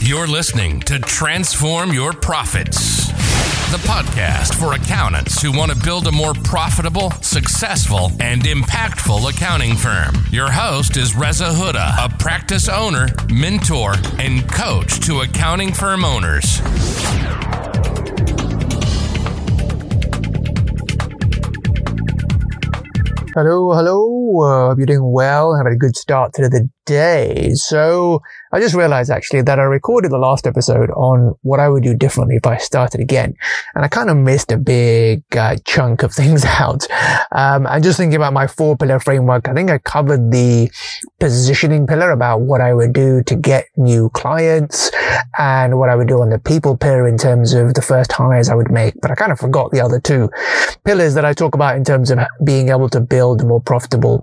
You're listening to Transform Your Profits, the podcast for accountants who want to build a more profitable, successful, and impactful accounting firm. Your host is Reza Huda, a practice owner, mentor, and coach to accounting firm owners. Hello, hello. Hope you're doing well. Having a good start to the day. So I just realized actually that I recorded the last episode on what I would do differently if I started again. And I kind of missed a big uh, chunk of things out. Um, and just thinking about my four pillar framework, I think I covered the positioning pillar about what I would do to get new clients and what I would do on the people pillar in terms of the first hires I would make. But I kind of forgot the other two pillars that I talk about in terms of being able to build more profitable,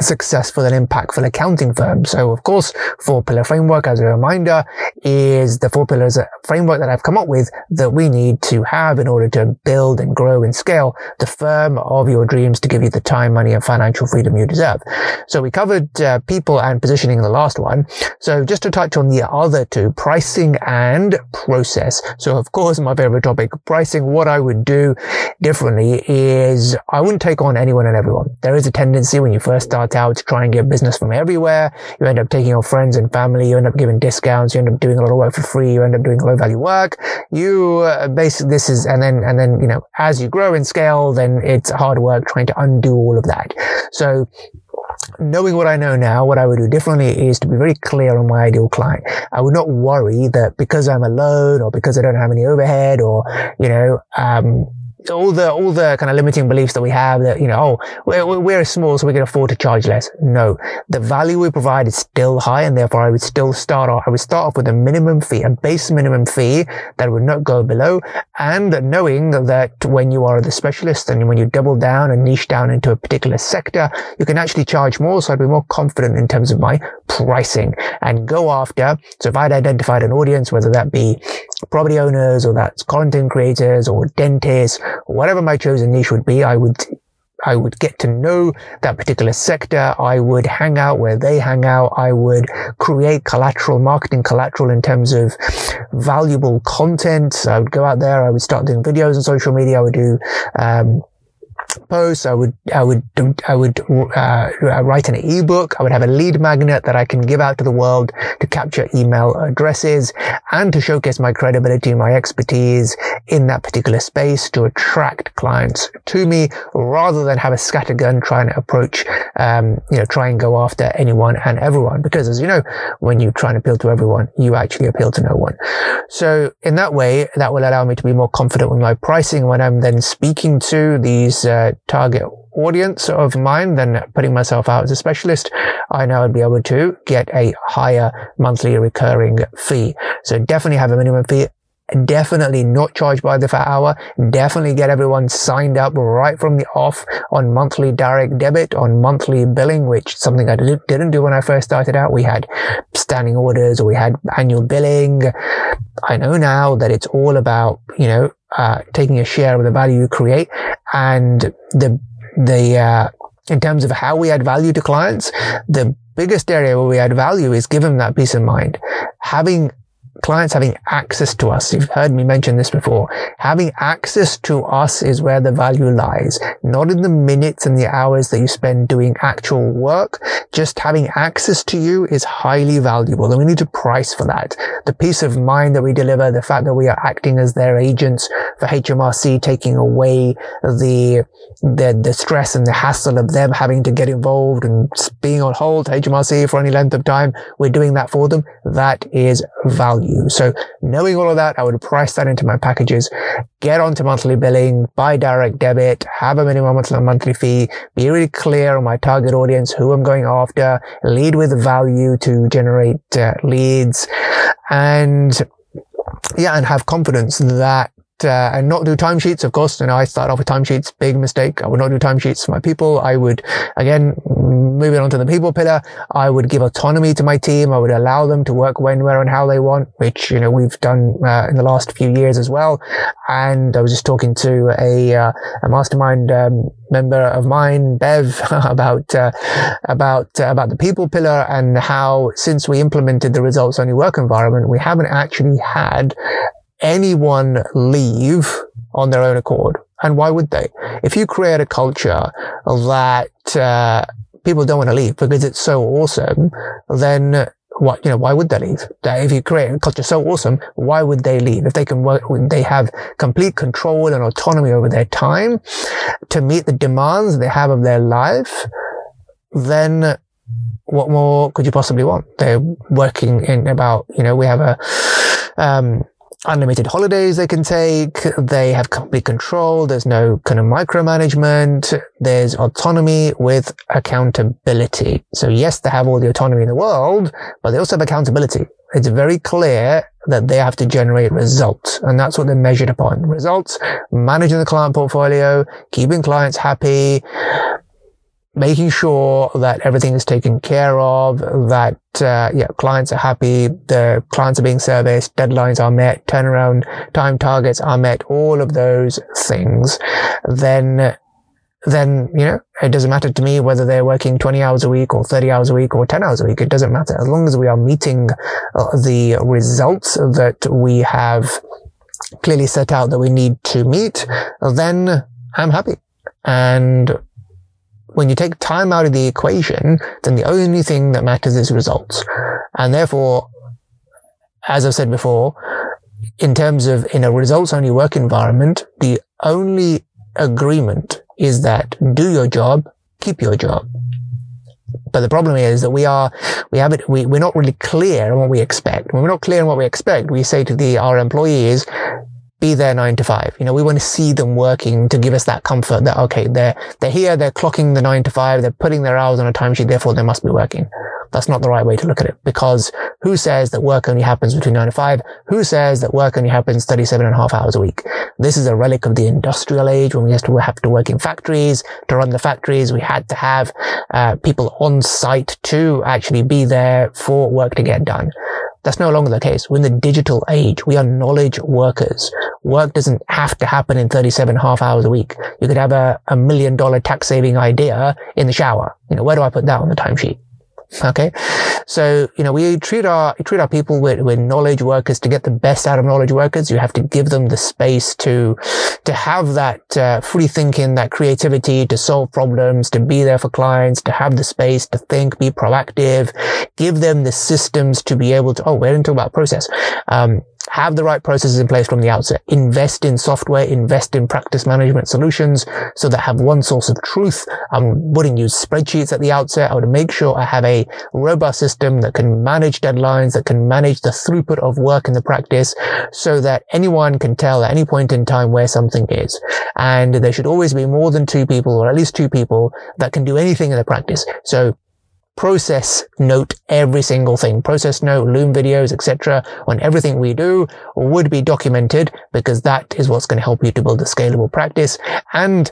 successful and impactful accounting firm. So of course, four pillar framework as a reminder is the four pillars framework that I've come up with that we need to have in order to build and grow and scale the firm of your dreams to give you the time, money and financial freedom you deserve. So we covered uh, people and positioning in the last one. So just to touch on the other two, pricing and process. So of course, my favorite topic, pricing, what I would do differently is I wouldn't take on anyone and everyone. There is a tendency when you first start out to try and get business from everywhere you end up taking your friends and family. You end up giving discounts. You end up doing a lot of work for free. You end up doing low value work. You uh, basically, this is, and then, and then, you know, as you grow in scale, then it's hard work trying to undo all of that. So knowing what I know now, what I would do differently is to be very clear on my ideal client. I would not worry that because I'm alone or because I don't have any overhead or, you know, um, all the all the kind of limiting beliefs that we have that you know oh we're, we're small so we can afford to charge less. No. The value we provide is still high and therefore i would still start off i would start off with a minimum fee a base minimum fee that would not go below and knowing that when you are the specialist and when you double down and niche down into a particular sector you can actually charge more so i'd be more confident in terms of my pricing. And go after so if i'd identified an audience whether that be property owners or that's content creators or dentists whatever my chosen niche would be, I would I would get to know that particular sector. I would hang out where they hang out. I would create collateral, marketing collateral in terms of valuable content. I would go out there. I would start doing videos on social media. I would do, um, posts. I would, I would, I would uh, write an ebook. I would have a lead magnet that I can give out to the world to capture email addresses and to showcase my credibility, and my expertise in that particular space to attract clients to me rather than have a scattergun trying to approach, um, you know, try and go after anyone and everyone. Because as you know, when you try and appeal to everyone, you actually appeal to no one. So in that way, that will allow me to be more confident with my pricing when I'm then speaking to these uh, Uh, target audience of mine than putting myself out as a specialist, I know I'd be able to get a higher monthly recurring fee. So definitely have a minimum fee. Definitely not charged by the hour. Definitely get everyone signed up right from the off on monthly direct debit, on monthly billing, which something I didn't do when I first started out. We had standing orders or we had annual billing. I know now that it's all about, you know, uh, taking a share of the value you create and the, the, uh, in terms of how we add value to clients, the biggest area where we add value is give them that peace of mind. Having clients having access to us. You've heard me mention this before. Having access to us is where the value lies, not in the minutes and the hours that you spend doing actual work. Just having access to you is highly valuable and we need to price for that. The peace of mind that we deliver, the fact that we are acting as their agents for HMRC, taking away the, the, the stress and the hassle of them having to get involved and being on hold HMRC for any length of time. We're doing that for them. That is value So knowing all of that, I would price that into my packages, get onto monthly billing, by direct debit, have a minimum monthly fee, be really clear on my target audience, who I'm going after, lead with value to generate uh, leads and yeah, and have confidence that uh, and not do timesheets. Of course, you know, I started off with timesheets, big mistake. I would not do timesheets for my people. I would, again, moving on to the people pillar, I would give autonomy to my team. I would allow them to work when, where, and how they want, which, you know, we've done uh, in the last few years as well. And I was just talking to a, uh, a mastermind um, member of mine, Bev, about uh, about uh, about the people pillar and how since we implemented the results only work environment, we haven't actually had anyone leave on their own accord. And why would they? If you create a culture that uh, people don't want to leave because it's so awesome, then what you know why would they leave if you create a culture so awesome why would they leave if they can work they have complete control and autonomy over their time to meet the demands they have of their life then what more could you possibly want they're working in about you know we have a um, unlimited holidays they can take. They have complete control. There's no kind of micromanagement. There's autonomy with accountability. So yes, they have all the autonomy in the world, but they also have accountability. It's very clear that they have to generate results and that's what they're measured upon. Results, managing the client portfolio, keeping clients happy, making sure that everything is taken care of, that uh, yeah, clients are happy, the clients are being serviced, deadlines are met, turnaround time targets are met, all of those things, then then, you know, it doesn't matter to me whether they're working 20 hours a week or 30 hours a week or 10 hours a week. It doesn't matter. As long as we are meeting uh, the results that we have clearly set out that we need to meet, then I'm happy. And when you take time out of the equation, then the only thing that matters is results. And therefore, as I've said before, in terms of in a results only work environment, the only agreement is that do your job, keep your job. But the problem is that we are, we have it, we, we're not really clear on what we expect. When we're not clear on what we expect, we say to the, our employees, be there nine to five. You know, we want to see them working to give us that comfort that, okay, they're, they're here, they're clocking the nine to five, they're putting their hours on a timesheet, therefore they must be working. That's not the right way to look at it because who says that work only happens between nine to five? Who says that work only happens 37 and a half hours a week? This is a relic of the industrial age when we used to have to work in factories. To run the factories, we had to have uh, people on site to actually be there for work to get done. That's no longer the case. We're in the digital age. We are knowledge workers. Work doesn't have to happen in 37 half hours a week. You could have a, a million dollar tax saving idea in the shower. You know, where do I put that on the timesheet? Okay. So, you know, we treat our, treat our people with, with knowledge workers to get the best out of knowledge workers. You have to give them the space to, to have that uh, free thinking, that creativity to solve problems, to be there for clients, to have the space to think, be proactive, give them the systems to be able to, oh, going to talk about process. Um, have the right processes in place from the outset. Invest in software, invest in practice management solutions so that have one source of truth. I wouldn't use spreadsheets at the outset. I would make sure I have a robust system that can manage deadlines, that can manage the throughput of work in the practice so that anyone can tell at any point in time where something is. And there should always be more than two people or at least two people that can do anything in the practice. So process note every single thing. Process note, Loom videos, etc. on everything we do would be documented because that is what's going to help you to build a scalable practice and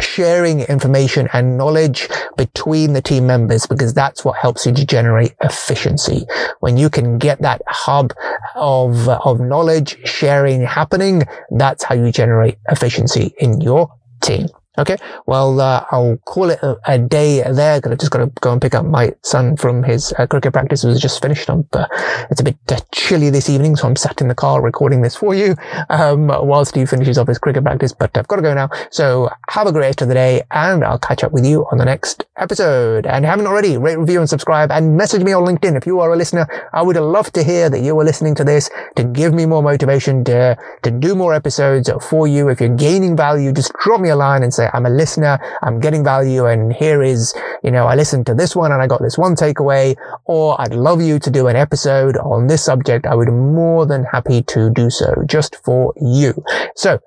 sharing information and knowledge between the team members because that's what helps you to generate efficiency. When you can get that hub of, of knowledge sharing happening, that's how you generate efficiency in your team. Okay, well, uh, I'll call it a, a day there I just got to go and pick up my son from his uh, cricket practice. It was just finished. Uh, it's a bit uh, chilly this evening, so I'm sat in the car recording this for you um, while Steve finishes off his cricket practice. But I've got to go now. So have a great rest of the day, and I'll catch up with you on the next episode. And haven't already, rate, review, and subscribe, and message me on LinkedIn if you are a listener. I would love to hear that you are listening to this to give me more motivation to to do more episodes for you. If you're gaining value, just drop me a line and say I'm a listener. I'm getting value. And here is, you know, I listened to this one and I got this one takeaway, or I'd love you to do an episode on this subject. I would more than happy to do so just for you. So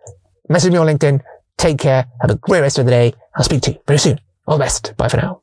message me on LinkedIn. Take care. Have a great rest of the day. I'll speak to you very soon. All the best. Bye for now.